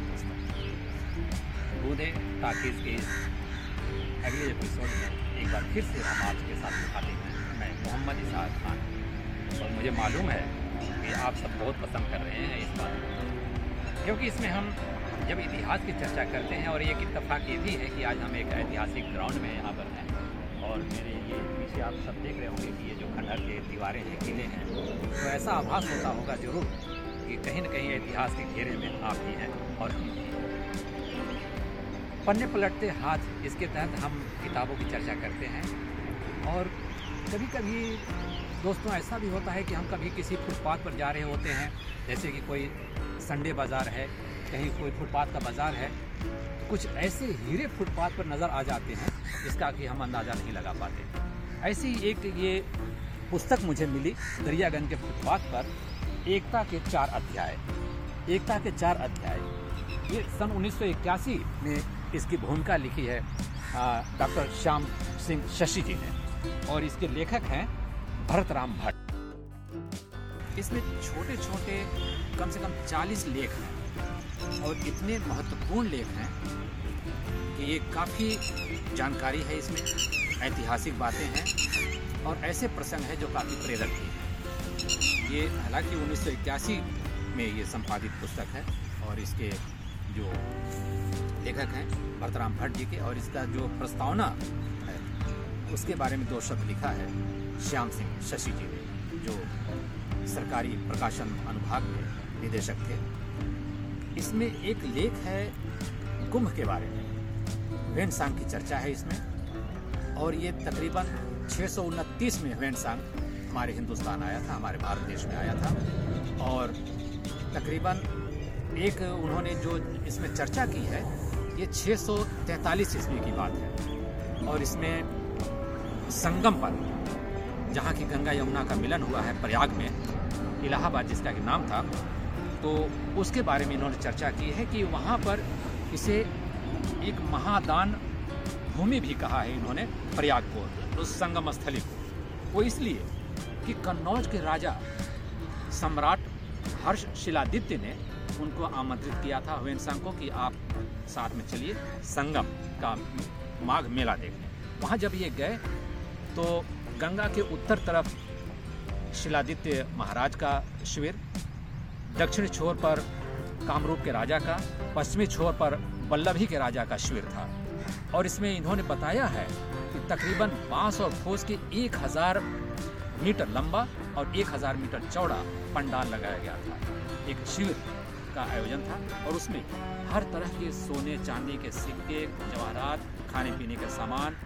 नमस्कार दोस्तों बूंदे टाकीज के अगले एपिसोड में एक बार फिर से हम आपके साथ दिखाते हैं। मैं मोहम्मद इसहाक खान। और मुझे मालूम है कि आप सब बहुत पसंद कर रहे हैं इस बात को। क्योंकि इसमें हम जब इतिहास की चर्चा करते हैं और एक इतफाक़ ये भी है कि आज हम एक ऐतिहासिक ग्राउंड में यहाँ पर हैं। और मेरे ये पीछे आप सब देख रहे होंगे कि ये जो खंडहर के दीवारें हैं, किले हैं तो ऐसा आभास होता होगा ज़रूर। कि कहीं ना कहीं इतिहास के घेरे में आप ही हैं और हम भी पन्ने पलटते हाथ, इसके तहत हम किताबों की चर्चा करते हैं और कभी कभी दोस्तों, ऐसा भी होता है कि हम कभी किसी फुटपाथ पर जा रहे होते हैं, जैसे कि कोई संडे बाज़ार है, कहीं कोई फुटपाथ का बाज़ार है, कुछ ऐसे हीरे फुटपाथ पर नज़र आ जाते हैं, जिसका कि हम अंदाज़ा नहीं लगा पाते। ऐसी एक ये पुस्तक मुझे मिली, दरियागंज के फुटपाथ पर एकता के चार अध्याय। एकता के चार अध्याय। ये सन 1981 में इसकी भूमिका लिखी है डॉक्टर श्याम सिंह शशि जी ने। और इसके लेखक हैं भरत राम भट्ट। इसमें छोटे छोटे कम से कम 40 लेख हैं। और इतने महत्वपूर्ण लेख हैं कि ये काफ़ी जानकारी है इसमें, ऐतिहासिक बातें हैं और ऐसे प्रसंग हैं जो काफ़ी प्रेरक भी हैं। ये हालाँकि उन्नीस सौ इक्यासी में ये संपादित पुस्तक है और इसके जो लेखक हैं, भरतराम भट्ट जी के, और इसका जो प्रस्तावना है, उसके बारे में दो शब्द लिखा है, श्याम सिंह शशि जी ने, जो सरकारी प्रकाशन अनुभाग में निदेशक थे। इसमें एक लेख है कुंभ के बारे में, वेन सांग की चर्चा है इसमें, और ये तकरीबन छः सौ उनतीस में वेन सांग हमारे हिंदुस्तान आया था, हमारे भारत देश में आया था। और तकरीबन एक उन्होंने जो इसमें चर्चा की है, ये 643 ईस्वी की बात है। और इसमें संगम पर, जहाँ की गंगा यमुना का मिलन हुआ है प्रयाग में, इलाहाबाद जिसका कि नाम था तो उसके बारे में इन्होंने चर्चा की है कि वहाँ पर इसे एक महादान भूमि भी कहा है इन्होंने, प्रयाग को, उस संगम स्थली को। वो इसलिए कि कन्नौज के राजा सम्राट हर्ष शिलादित्य ने उनको आमंत्रित किया था। हुएनसांग को कि आप साथ में चलिए, संगम का माघ मेला देखने। वहाँ जब ये गए तो गंगा के उत्तर तरफ़ शिलादित्य महाराज का शिविर, दक्षिण छोर पर कामरूप के राजा का, पश्चिमी छोर पर बल्लभी के राजा का शिविर था। और इसमें इन्होंने बताया है कि तकरीबन बाँस और ठोस के एक हज़ार मीटर लंबा और एक हज़ार मीटर चौड़ा पंडाल लगाया गया था। एक शिविर का आयोजन था और उसमें हर तरह के सोने, चांदी के सिक्के, जवाहरात, खाने पीने के सामान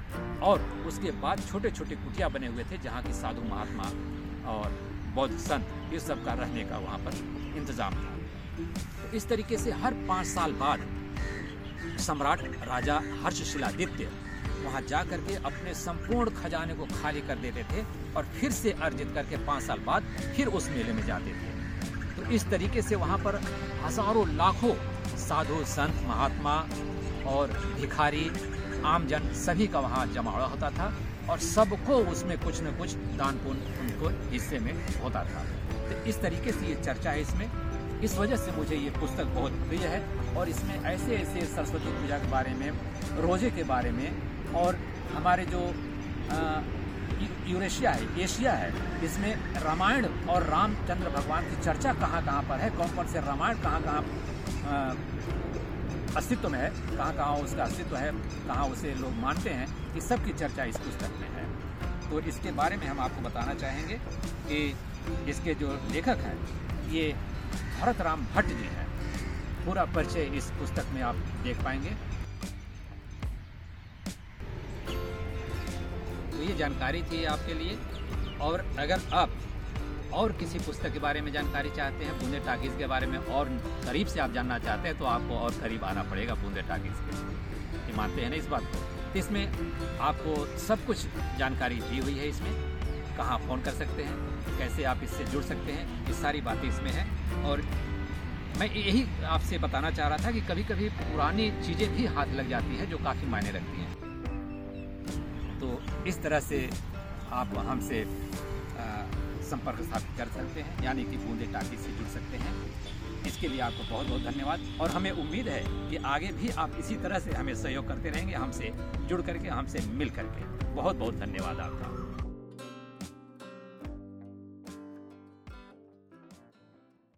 और उसके बाद छोटे छोटे कुटिया बने हुए थे, जहाँ की साधु महात्मा और बौद्ध संत इस सब का रहने का वहाँ पर इंतज़ाम था। तो इस तरीके से हर पाँच साल बाद सम्राट राजा हर्षशिलादित्य वहाँ जा करके अपने संपूर्ण खजाने को खाली कर देते थे और फिर से अर्जित करके पाँच साल बाद फिर उस मेले में जाते थे। तो इस तरीके से वहाँ पर हज़ारों लाखों साधु संत, महात्मा और भिखारी, आमजन सभी का वहाँ जमावड़ा होता था और सबको उसमें कुछ न कुछ दान पुण्य उनको हिस्से में होता था। तो इस तरीके से ये चर्चा है इसमें। इस वजह से मुझे ये पुस्तक बहुत प्रिय है और इसमें ऐसे ऐसे सरस्वती पूजा के बारे में, रोज़े के बारे में और हमारे जो यूरेशिया है, एशिया है, इसमें रामायण और रामचंद्र भगवान की चर्चा कहाँ कहाँ पर है, कौन कौन से रामायण कहाँ कहाँ अस्तित्व में है, कहाँ कहाँ उसका अस्तित्व है, कहाँ उसे लोग मानते हैं इस सब की चर्चा इस पुस्तक में है। तो इसके बारे में हम आपको बताना चाहेंगे कि इसके जो लेखक हैं, ये भरत राम भट्ट जी हैं। पूरा परिचय इस पुस्तक में आप देख पाएँगे। ये जानकारी थी आपके लिए। और अगर आप और किसी पुस्तक के बारे में जानकारी चाहते हैं, बूंदे टाकीज़ के बारे में और करीब से आप जानना चाहते हैं तो आपको और करीब आना पड़ेगा बूंदे टाकीज़ के। ये मानते हैं ना इस बात को। इसमें आपको सब कुछ जानकारी दी हुई है इसमें। कहाँ फ़ोन कर सकते हैं, कैसे आप इससे जुड़ सकते हैं, ये सारी बातें इसमें हैं। और मैं यही आपसे बताना चाह रहा था कि कभी कभी पुरानी चीज़ें भी हाथ लग जाती हैं जो काफ़ी मायने रखती हैं। तो इस तरह से आप हमसे संपर्क स्थापित कर सकते हैं, यानी कि बूंदे टाकी से जुड़ सकते हैं। इसके लिए आपको बहुत बहुत धन्यवाद। और हमें उम्मीद है कि आगे भी आप इसी तरह से हमें सहयोग करते रहेंगे, हमसे जुड़ करके, हमसे मिल करके। बहुत बहुत धन्यवाद आपका।